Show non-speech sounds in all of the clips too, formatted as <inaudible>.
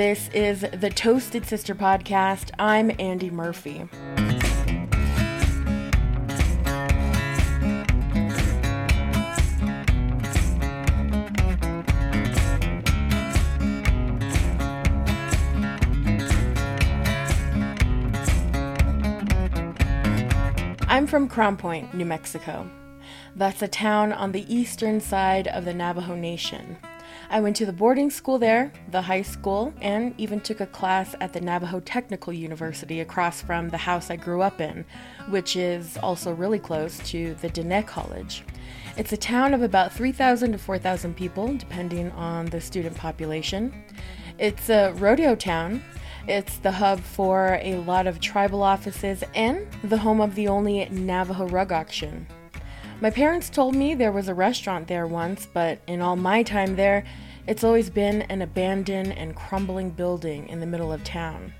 This is the Toasted Sister podcast. I'm Andy Murphy. I'm from Crownpoint, New Mexico. That's a town on the eastern side of the Navajo Nation. I went to the boarding school there, the high school, and even took a class at the Navajo Technical University across from the house I grew up in, which is also really close to the Diné College. It's a town of about 3,000 to 4,000 people, depending on the student population. It's a rodeo town. It's the hub for a lot of tribal offices and the home of the only Navajo rug auction. My parents told me there was a restaurant there once, but in all my time there, it's always been an abandoned and crumbling building in the middle of town.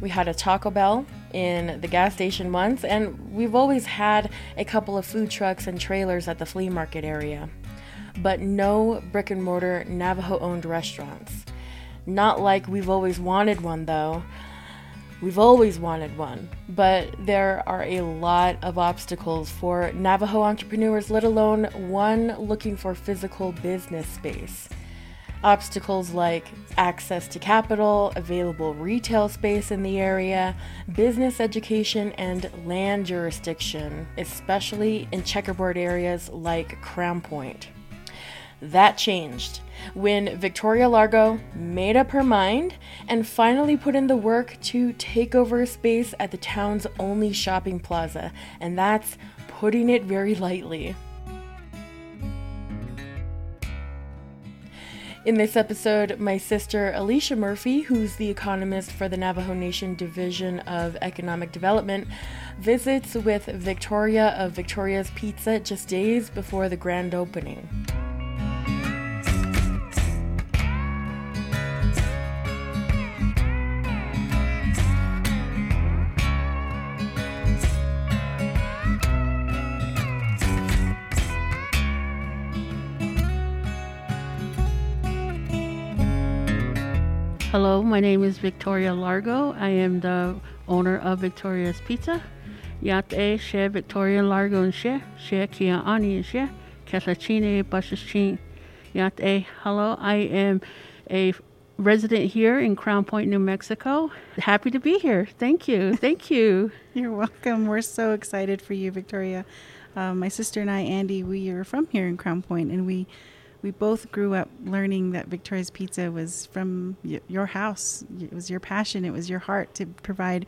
We had a Taco Bell in the gas station once, and we've always had a couple of food trucks and trailers at the flea market area. But no brick and mortar Navajo owned restaurants. Not like we've always wanted one, though. We've always wanted one, but there are a lot of obstacles for Navajo entrepreneurs, let alone one looking for physical business space. Obstacles like access to capital, available retail space in the area, business education, and land jurisdiction, especially in checkerboard areas like Crownpoint. That changed when Victoria Largo made up her mind and finally put in the work to take over a space at the town's only shopping plaza, and that's putting it very lightly. In this episode, my sister Alisha Murphy, who's the economist for the Navajo Nation Division of Economic Development, visits with Victoria of Victoria's Pizza just days before the grand opening. Hello, my name is Victoria Largo. I am the owner of Victoria's Pizza. Yate she Victoria Largo and she, she kia ani and she, Katlachine Bashashin. Yate, hello, I am a resident here in Crownpoint, New Mexico. Happy to be here. Thank you. Thank you. <laughs> You're welcome. We're so excited for you, Victoria. Um, my sister and I, Andy, we are from here in Crownpoint, and we we both grew up learning that Victoria's Pizza was from y- your house. It was your passion. It was your heart to provide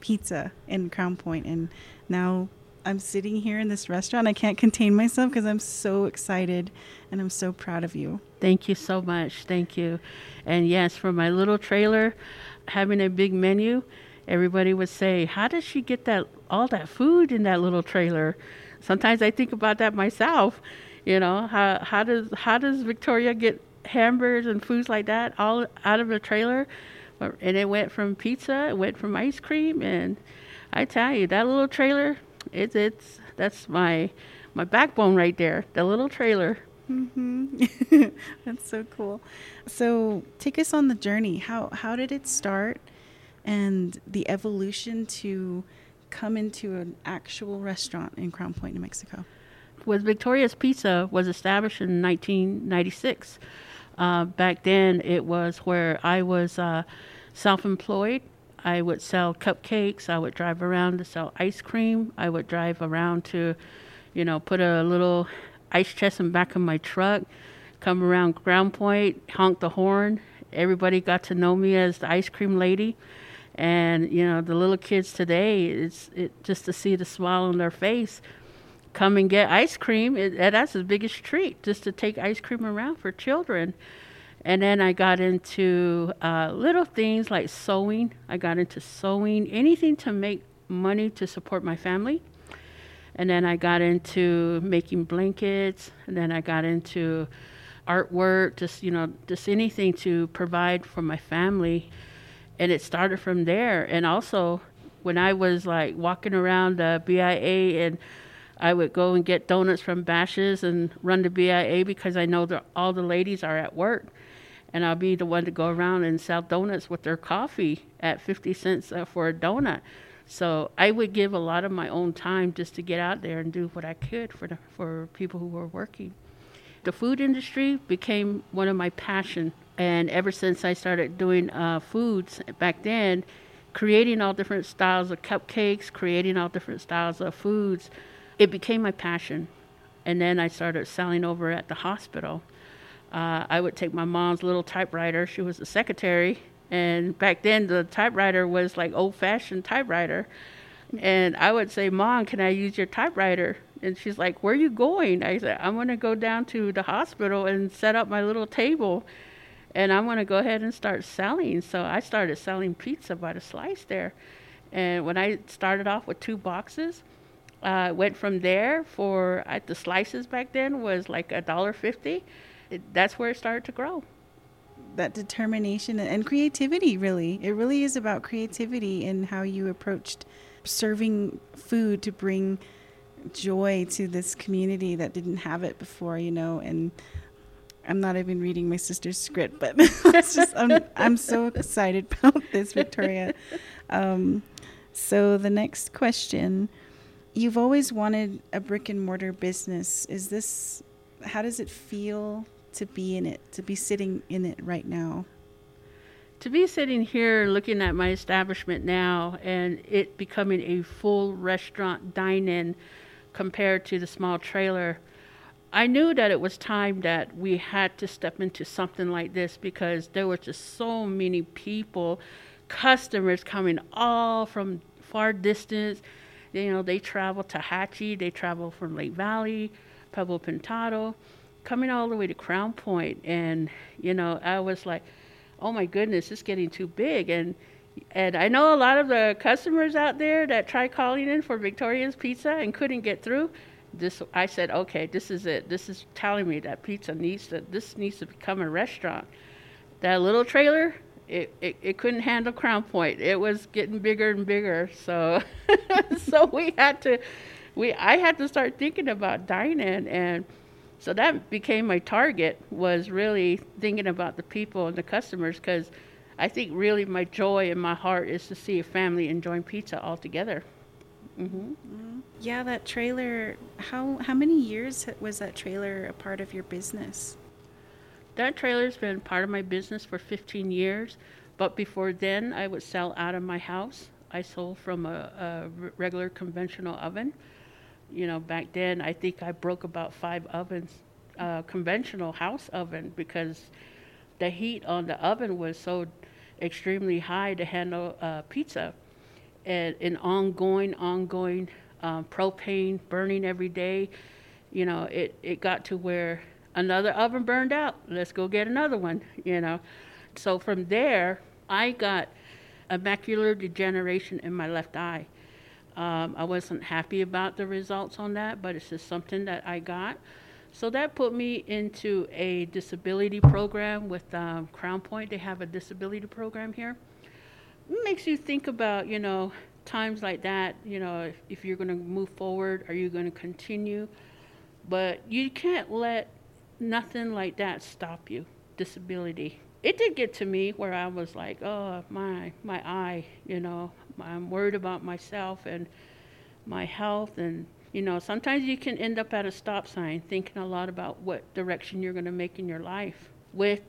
pizza in Crownpoint. And now I'm sitting here in this restaurant. I can't contain myself because I'm so excited and I'm so proud of you. Thank you so much. Thank you. And yes, for my little trailer, having a big menu, everybody would say, "How does she get that all that food in that little trailer?" Sometimes I think about that myself you know, how how does how does Victoria get hamburgers and foods like that all out of a trailer? And it went from pizza, it went from ice cream, and I tell you, that little trailer, it's it's that's my my backbone right there. The little trailer. Mm-hmm. <laughs> that's so cool. So take us on the journey. How how did it start, and the evolution to come into an actual restaurant in Crownpoint, New Mexico? Was Victoria's Pizza was established in 1996. Uh, back then, it was where I was uh, self-employed. I would sell cupcakes. I would drive around to sell ice cream. I would drive around to, you know, put a little ice chest in back of my truck, come around Crownpoint, honk the horn. Everybody got to know me as the ice cream lady. And, you know, the little kids today, it's it, just to see the smile on their face come and get ice cream. It, that's the biggest treat, just to take ice cream around for children. And then I got into uh, little things like sewing. I got into sewing, anything to make money to support my family. And then I got into making blankets. And then I got into artwork, just, you know, just anything to provide for my family. And it started from there. And also, when I was like walking around the BIA and I would go and get donuts from Bashas' and run to BIA because I know that all the ladies are at work. and I'll be the one to go around and sell donuts with their coffee at 50 cents uh, for a donut. So I would give a lot of my own time just to get out there and do what I could for the, for people who were working. The food industry became one of my passion, and ever since I started doing uh, foods back then, creating all different styles of cupcakes, creating all different styles of foods, it became my passion. And then I started selling over at the hospital. Uh, I would take my mom's little typewriter. She was a secretary, and back then the typewriter was like old-fashioned typewriter. And I would say, "Mom, can I use your typewriter?" And she's like, "Where are you going?" I said, "I'm going to go down to the hospital and set up my little table." and I'm going to go ahead and start selling. So I started selling pizza by the slice there. And when I started off with two boxes, uh, went from there for the slices back then was like a dollar fifty. That's where it started to grow. That determination and creativity, really. It really is about creativity and how you approached serving food to bring joy to this community that didn't have it before, you know, and I'm not even reading my sister's script, but <laughs> it's just I'm I'm so excited about this, Victoria. <laughs> Um, so the next question, you've always wanted a brick and mortar business. Is this how does it feel to be in it, to be sitting in it right now? To be sitting here looking at my establishment now and it becoming a full restaurant dine in compared to the small trailer I knew that it was time that we had to step into something like this because there were just so many people, customers coming all from far distance. You know, they travel to Hatchie, they travel from Lake Valley, Pueblo Pintado, coming all the way to Crownpoint. And, you know, I was like, oh my goodness, it's getting too big. And and I know a lot of the customers out there that try calling in for Victoria's Pizza and couldn't get through this I said, okay, this is it. This is telling me that pizza needs to this needs to become a restaurant. That little trailer, it, it, it couldn't handle Crownpoint. It was getting bigger and bigger. So <laughs> so we had to we I had to start thinking about dining and so that became my target was really thinking about the people and the customers because I think really my joy in my heart is to see a family enjoying pizza all together. Mm-hmm. Mm-hmm. Yeah, that trailer. How how many years was that trailer a part of your business? That trailer's been part of my business for 15 years, but before then, I would sell out of my house. I sold from a, a regular conventional oven. You know, back then, I think I broke about five ovens, uh, conventional house oven, because the heat on the oven was so extremely high to handle uh, pizza and an ongoing, ongoing um, propane burning every day. You know, it, it got to where another oven burned out. Let's go get another one, you know. So from there, I got a macular degeneration in my left eye. Um, I wasn't happy about the results on that, but it's just something that I got. So that put me into a disability program with um, Crownpoint. They have a disability program here makes you think about, you know, times like that, you know, if, if you're going to move forward, are you going to continue? But you can't let nothing like that stop you, disability. It did get to me where I was like, oh, my, my eye, you know, I'm worried about myself and my health. And, you know, sometimes you can end up at a stop sign thinking a lot about what direction you're going to make in your life. With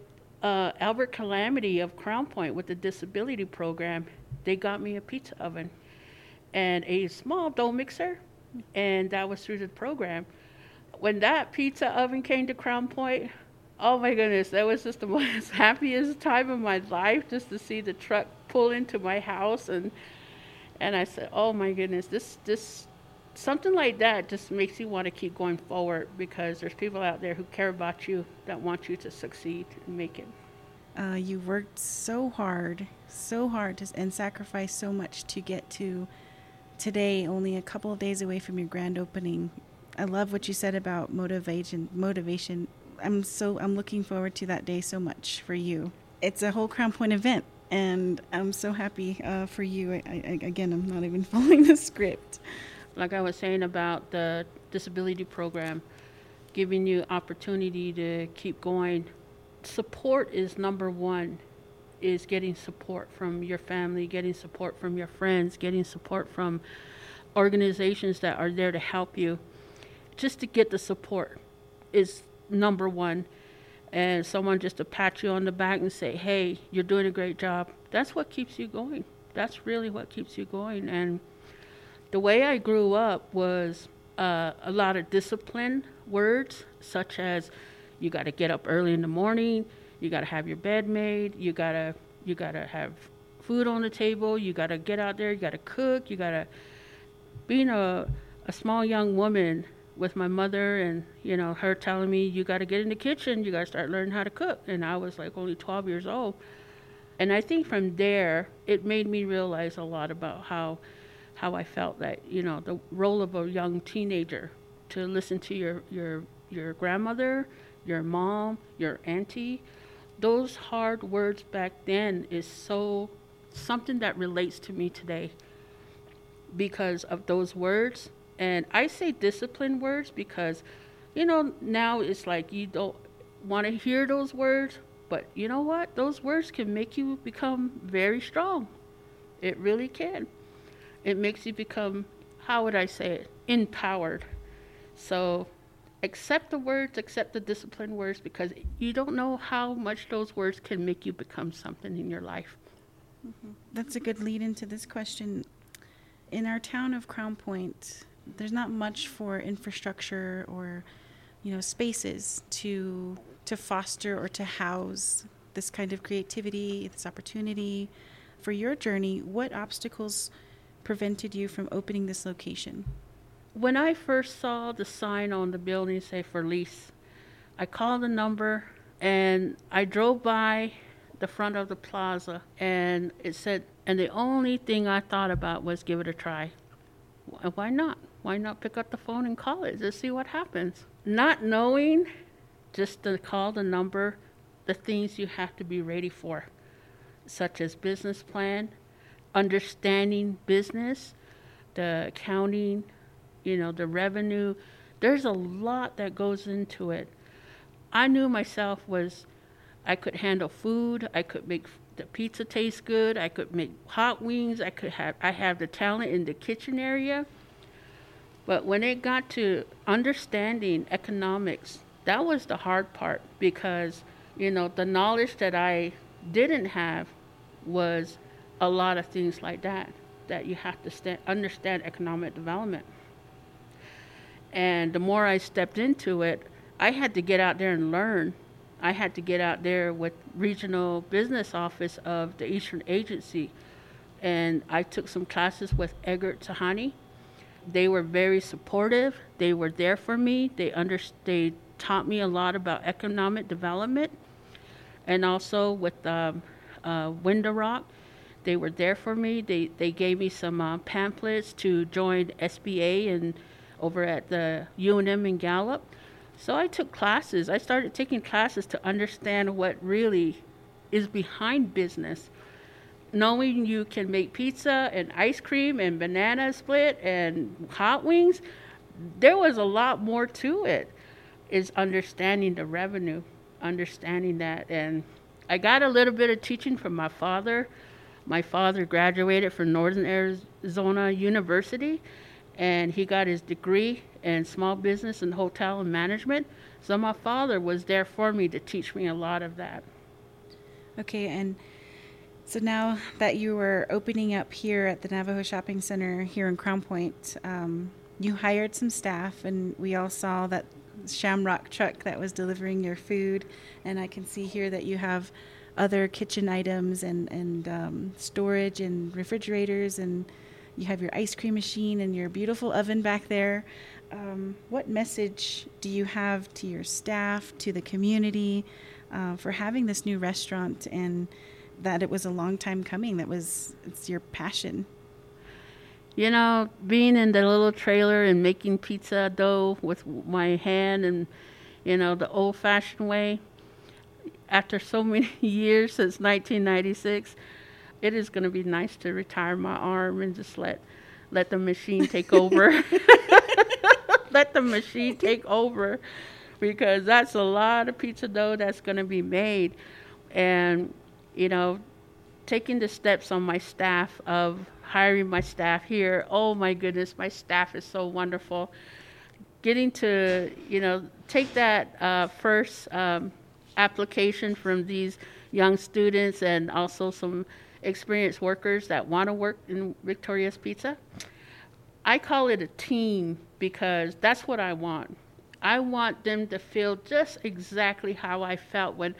uh, Albert Calamity of Crownpoint with the disability program, they got me a pizza oven and a small dough mixer, and that was through the program. When that pizza oven came to Crownpoint, oh my goodness, that was just the <laughs> most happiest time of my life just to see the truck pull into my house and and I said, "Oh my goodness, this this something like that just makes you want to keep going forward because there's people out there who care about you that want you to succeed and make it. Uh, you worked so hard, so hard, to, and sacrificed so much to get to today, only a couple of days away from your grand opening. I love what you said about motivation. Motivation. I'm so I'm looking forward to that day so much for you. It's a whole Crownpoint event, and I'm so happy uh, for you. I, I, again, I'm not even <laughs> following the script like I was saying about the disability program, giving you opportunity to keep going support is number one is getting support from your family getting support from your friends getting support from organizations that are there to help you just to get the support is number one. And someone just to pat you on the back and say hey you're doing a great job. That's what keeps you going. That's really what keeps you going. And the way i grew up was uh, a lot of discipline words such as you got to get up early in the morning you got to have your bed made you got to you got to have food on the table you got to get out there you got to cook you got to being a, a small young woman with my mother and you know her telling me you got to get in the kitchen you got to start learning how to cook. And i was like only 12 years old. And i think from there it made me realize a lot about how how i felt that you know the role of a young teenager to listen to your your your grandmother your mom your auntie. Those hard words back then is so something that relates to me today because of those words and I say discipline words because, you know, now it's like you don't want to hear those words, but you know what? Those words can make you become very strong. It really can. It makes you become, how would I say it, empowered. So accept the words, accept the discipline words because you don't know how much those words can make you become something in your life. Mm-hmm. That's a good lead into this question. In our town of Crownpoint, there's not much for infrastructure or you know spaces to to foster or to house this kind of creativity, this opportunity. For your journey, what obstacles prevented you from opening this location? When I first saw the sign on the building say for lease, I called the number and I drove by the front of the plaza and it said and the only thing I thought about was give it a try. Why not? Why not pick up the phone and call it to see what happens? Not knowing, just to call the number, the things you have to be ready for, such as business plan, understanding business, the accounting, you know, the revenue. There's a lot that goes into it. I knew myself was I could handle food, I could make the pizza taste good, I could make hot wings, I could have I have the talent in the kitchen area. But when it got to understanding economics, that was the hard part because, you know, the knowledge that I didn't have was a lot of things like that, that you have to st- understand economic development. And the more I stepped into it, I had to get out there and learn. I had to get out there with regional business office of the Eastern Agency. And I took some classes with Egbert Tahani they were very supportive. They were there for me. They under, they taught me a lot about economic development, and also with um, uh, Window Rock, they were there for me. They they gave me some uh, pamphlets to join SBA and over at the UNM in Gallup. So I took classes. I started taking classes to understand what really is behind business knowing you can make pizza and ice cream and banana split and hot wings, there was a lot more to it. Is understanding the revenue, understanding that. And I got a little bit of teaching from my father. My father graduated from Northern Arizona University and he got his degree in small business and hotel and management. So my father was there for me to teach me a lot of that. Okay, and so now that you were opening up here at the Navajo Shopping Center here in Crownpoint, um, you hired some staff, and we all saw that Shamrock truck that was delivering your food. And I can see here that you have other kitchen items and and um, storage and refrigerators, and you have your ice cream machine and your beautiful oven back there. Um, what message do you have to your staff, to the community, uh, for having this new restaurant and that it was a long time coming. That was it's your passion. You know, being in the little trailer and making pizza dough with my hand and you know the old-fashioned way. After so <laughs> many years since 1996, it is going to be nice to retire my arm and just let let the machine take over. <laughs> <laughs> let the machine take over. because that's a lot of pizza dough that's going to be made. And, you know, taking the steps on my staff of hiring my staff here. Oh my goodness, my staff is so wonderful. Getting to, you know, take that uh, first um, application from these young students and also some experienced workers that want to work in Victoria's Pizza. I call it a team because that's what I want. I want them to feel just exactly how I felt when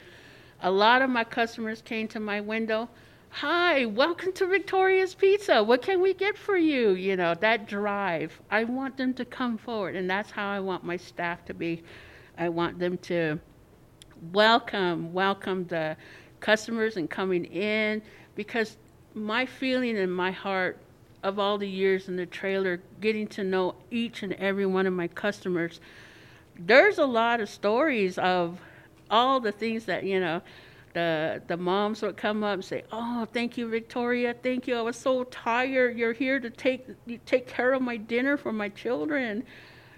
a lot of my customers came to my window. Hi, welcome to Victoria's Pizza. What can we get for you? You know, that drive. I want them to come forward, and that's how I want my staff to be. I want them to welcome, welcome the customers and coming in because my feeling in my heart of all the years in the trailer, getting to know each and every one of my customers, there's a lot of stories of all the things that, you know, the the moms would come up and say, "Oh, thank you, Victoria. Thank you. I was so tired. You're here to take take care of my dinner for my children."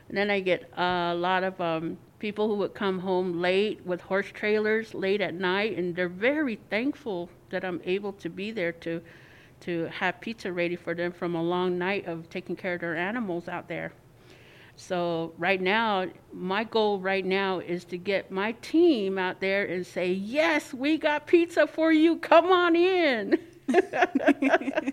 And then I get a lot of um, people who would come home late with horse trailers late at night, and they're very thankful that I'm able to be there to to have pizza ready for them from a long night of taking care of their animals out there. So right now, my goal right now is to get my team out there and say, "Yes, we got pizza for you. Come on in." <laughs>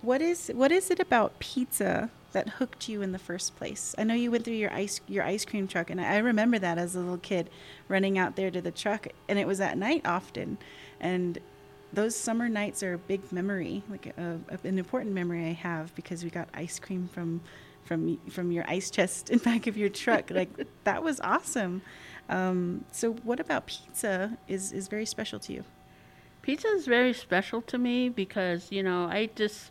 what is what is it about pizza that hooked you in the first place? I know you went through your ice your ice cream truck, and I remember that as a little kid, running out there to the truck, and it was at night often, and those summer nights are a big memory, like a, a, an important memory I have because we got ice cream from from from your ice chest in <laughs> back of your truck. like that was awesome. Um, so, what about pizza is is very special to you? Pizza is very special to me because you know I just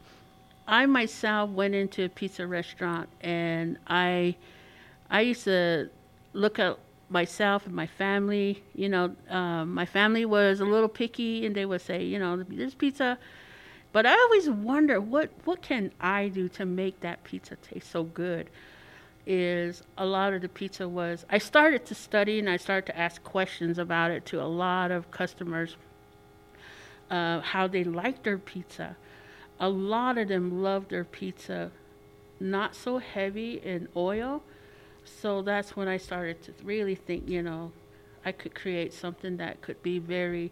I myself went into a pizza restaurant and I I used to look at myself and my family. You know, um, my family was a little picky, and they would say, you know, this pizza. But I always wonder what what can I do to make that pizza taste so good. Is a lot of the pizza was I started to study and I started to ask questions about it to a lot of customers. Uh, how they liked their pizza. A lot of them loved their pizza not so heavy in oil so that's when I started to really think, you know, I could create something that could be very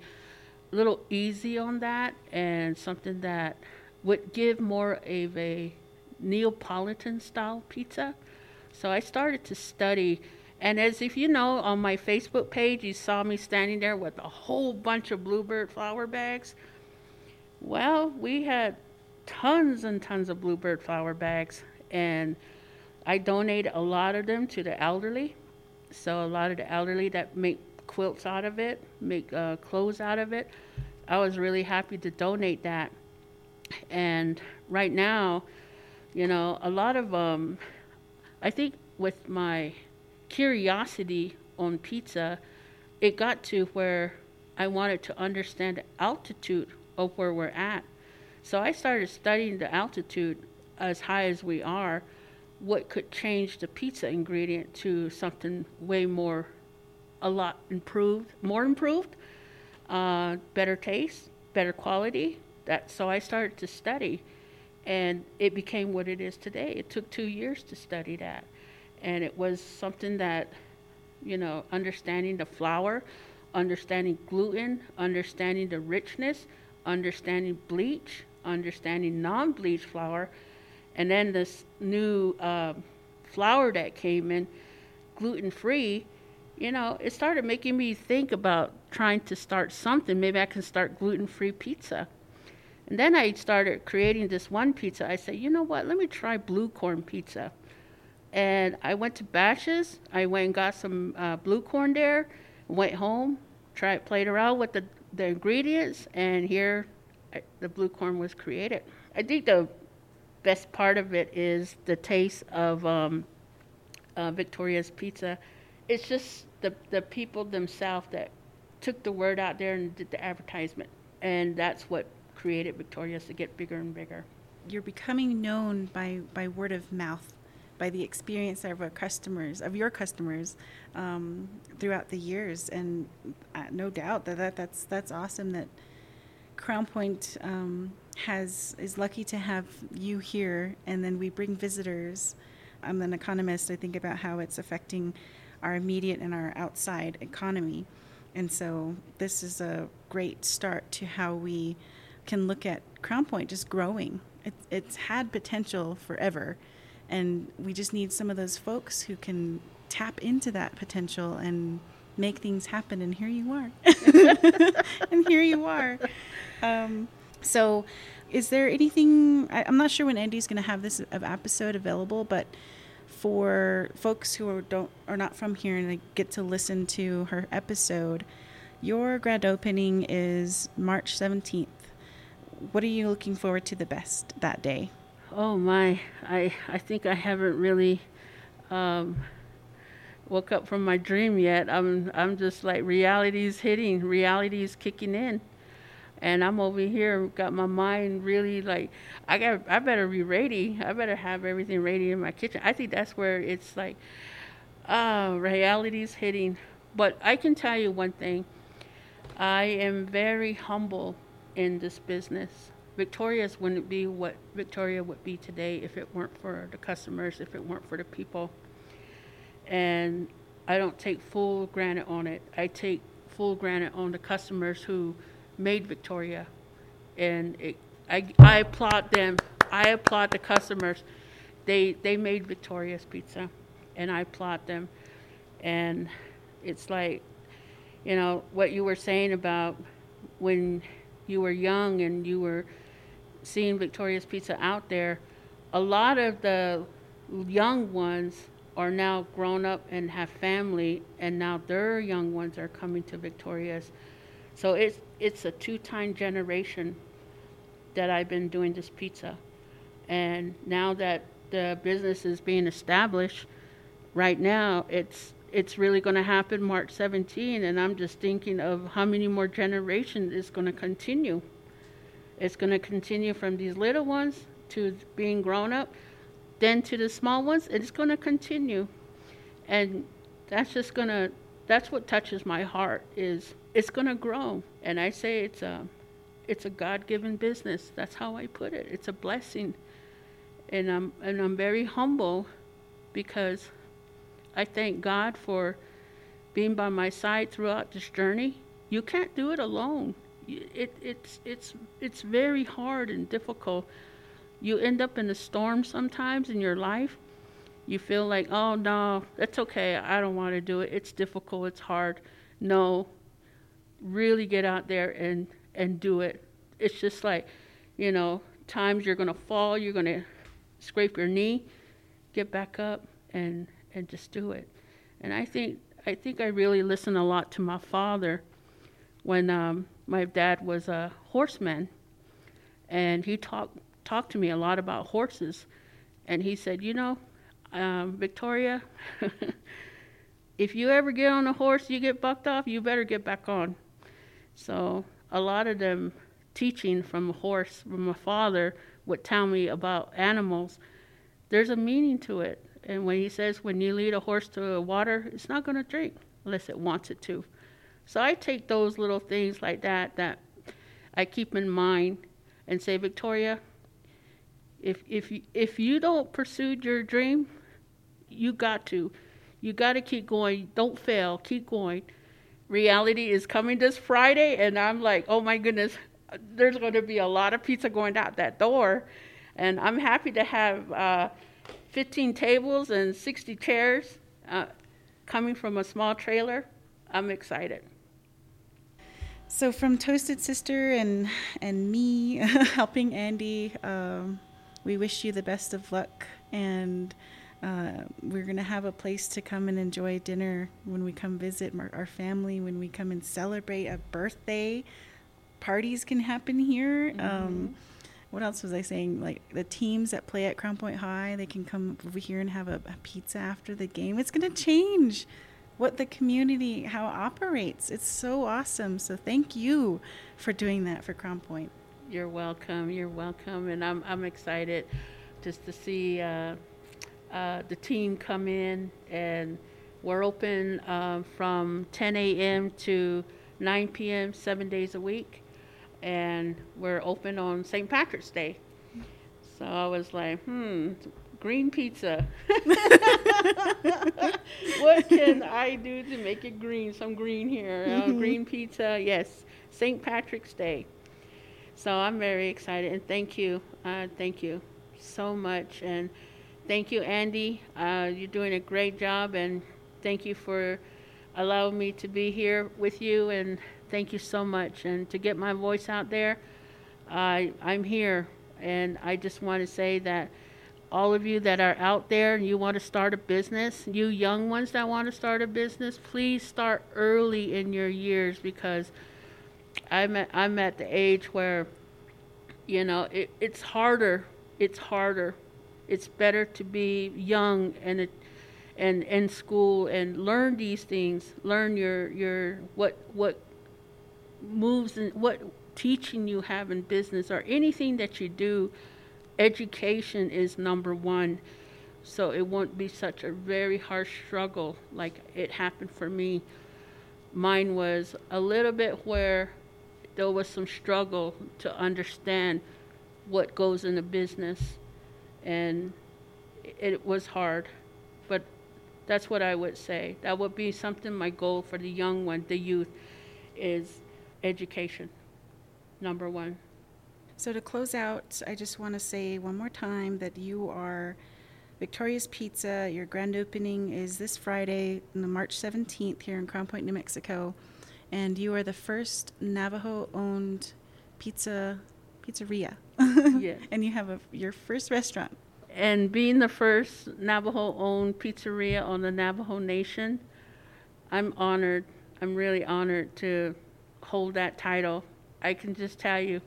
little easy on that and something that would give more of a Neapolitan style pizza. So I started to study and as if you know on my Facebook page you saw me standing there with a whole bunch of bluebird flour bags. Well, we had tons and tons of bluebird flour bags and I donate a lot of them to the elderly. So a lot of the elderly that make quilts out of it, make uh, clothes out of it. I was really happy to donate that. And right now, you know, a lot of um, I think with my curiosity on pizza, it got to where I wanted to understand the altitude of where we're at. So I started studying the altitude as high as we are what could change the pizza ingredient to something way more, a lot improved, more improved, uh, better taste, better quality. That so I started to study, and it became what it is today. It took two years to study that, and it was something that, you know, understanding the flour, understanding gluten, understanding the richness, understanding bleach, understanding non-bleach flour and then this new uh, flour that came in, gluten free, you know, it started making me think about trying to start something. Maybe I can start gluten free pizza. And then I started creating this one pizza. I said, you know what, let me try blue corn pizza. And I went to Bashas'. I went and got some uh, blue corn there, went home, tried, played around with the, the ingredients, and here I, the blue corn was created. I think the best part of it is the taste of um, uh, Victoria's Pizza. It's just the the people themselves that took the word out there and did the advertisement, and that's what created Victoria's to get bigger and bigger. You're becoming known by by word of mouth by the experience of our customers, of your customers, um, throughout the years. And uh, no doubt that, that that's that's awesome that Crownpoint um, has is lucky to have you here, and then we bring visitors. I'm an economist. I think about how it's affecting our immediate and our outside economy, and so this is a great start to how we can look at Crownpoint just growing. It, it's had potential forever, and we just need some of those folks who can tap into that potential and make things happen. And here you are. <laughs> and here you are. Um, so, is there anything? I, am not sure when Andy's going to have this episode available, but for folks who are, don't are not from here and they get to listen to her episode, your grand opening is March 17th. What are you looking forward to the best that day? Oh my, I I think I haven't really um, woke up from my dream yet. I'm I'm just like reality's hitting, reality's kicking in and I'm over here got my mind really like I got I better be ready. I better have everything ready in my kitchen. I think that's where it's like uh, reality's hitting. But I can tell you one thing. I am very humble in this business. Victoria's wouldn't be what Victoria would be today if it weren't for the customers, if it weren't for the people. And I don't take full granted on it. I take full granted on the customers who made Victoria, and it, I I applaud them. I applaud the customers. They they made Victoria's pizza, and I applaud them. And it's like, you know, what you were saying about when you were young and you were seeing Victoria's Pizza out there. A lot of the young ones are now grown up and have family, and now their young ones are coming to Victoria's. So it's it's a two-time generation that I've been doing this pizza, and now that the business is being established, right now it's it's really going to happen March 17, and I'm just thinking of how many more generations it's going to continue. It's going to continue from these little ones to being grown up, then to the small ones. It's going to continue, and that's just going to that's what touches my heart is it's going to grow. And I say it's a, it's a God-given business. That's how I put it. It's a blessing, and I'm and I'm very humble, because I thank God for being by my side throughout this journey. You can't do it alone. It, it's it's it's very hard and difficult. You end up in a storm sometimes in your life. You feel like, oh no, that's okay. I don't want to do it. It's difficult. It's hard. No, really get out there and and do it. It's just like, you know, times you're to fall, you're to scrape your knee, get back up and and just do it. And I think I think I really listened a lot to my father when um, my dad was a horseman, and he talked talked to me a lot about horses, and he said, you know, um, Victoria. <laughs> if you ever get on a horse, you get bucked off, you better get back on. So a lot of them teaching from a horse, from a father, would tell me about animals. There's a meaning to it. And when he says when you lead a horse to water, it's not going to drink unless it wants it to. So I take those little things like that that I keep in mind and say, Victoria, if if if you don't pursue your dream, you got to, you got to keep going. Don't fail. Keep going reality is coming this Friday, and I'm like, oh my goodness, there's going to be a lot of pizza going out that door. And I'm happy to have uh, 15 tables and 60 chairs uh, coming from a small trailer. I'm excited. So, from Toasted Sister and and me <laughs> helping Andy, um, we wish you the best of luck and uh, we're going to have a place to come and enjoy dinner when we come visit our family, when we come and celebrate a birthday. Parties can happen here. Um, mm-hmm. Um, what else was I saying? Like the teams that play at Crownpoint High, they can come over here and have a, a pizza after the game. It's going to change what the community how it operates. It's so awesome. So thank you for doing that for Crownpoint. You're welcome. You're welcome, and I'm I'm excited just to see. Uh, uh, the team come in, and we're open uh, from 10 a.m. to 9 p.m. seven days a week, and we're open on St. Patrick's Day. So I was like, hmm, green pizza. <laughs> what can I do to make it green? Some green here. Uh, green pizza, yes. St. Patrick's Day. So I'm very excited, and thank you, uh, thank you so much, and thank you, Andy. Uh, you're doing a great job, and thank you for allowing me to be here with you, and thank you so much. And to get my voice out there, I I'm here, and I just want to say that all of you that are out there and you want to start a business, you young ones that want to start a business, please start early in your years because I'm at, I'm at the age where, you know, it, it's harder. It's harder. It's better to be young and and in school and learn these things. Learn your your what what moves and what teaching you have in business or anything that you do. Education is number one. So it won't be such a very harsh struggle like it happened for me. Mine was a little bit where there was some struggle to understand what goes in a business, and it was hard. But that's what I would say. That would be something my goal for the young one, the youth, is education. Number one. So to close out, I just want to say one more time that you are Victoria's Pizza. Your grand opening is this Friday, on March 17th, here in Crownpoint, New Mexico and you are the first Navajo-owned pizza pizzeria. yeah. <laughs> And you have a, your first restaurant. And being the first Navajo-owned pizzeria on the Navajo Nation, I'm honored. I'm really honored to hold that title. I can just tell you,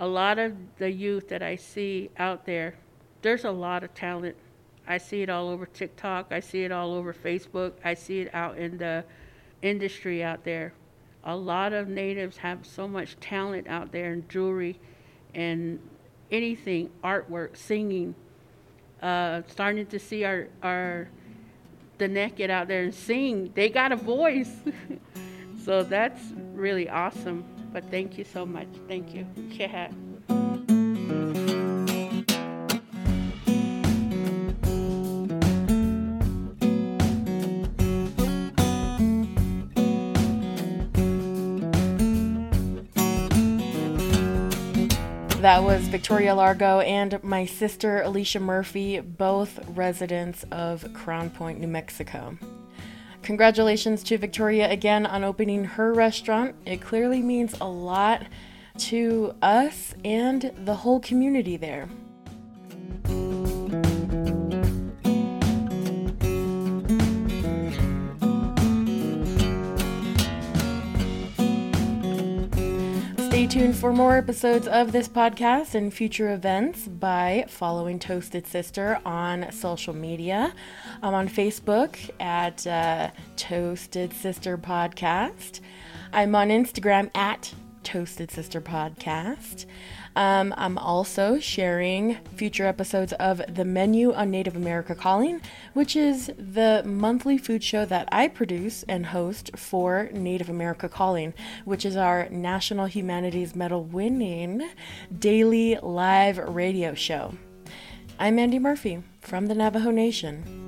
a lot of the youth that I see out there, there's a lot of talent. I see it all over TikTok. I see it all over Facebook. I see it out in the industry out there a lot of natives have so much talent out there in jewelry and anything, artwork, singing. Uh, starting to see our, our Diné get out there and sing. They got a voice. <laughs> so that's really awesome. But thank you so much. Thank you. Yeah. That was Victoria Largo and my sister Alisha Murphy, both residents of Crownpoint, New Mexico. Congratulations to Victoria again on opening her restaurant. It clearly means a lot to us and the whole community there. Tuned for more episodes of this podcast and future events by following Toasted Sister on social media. I'm on Facebook at uh, Toasted Sister Podcast. I'm on Instagram at Toasted Sister Podcast. Um, I'm also sharing future episodes of The Menu on Native America Calling, which is the monthly food show that I produce and host for Native America Calling, which is our National Humanities Medal winning daily live radio show. I'm Andy Murphy from the Navajo Nation.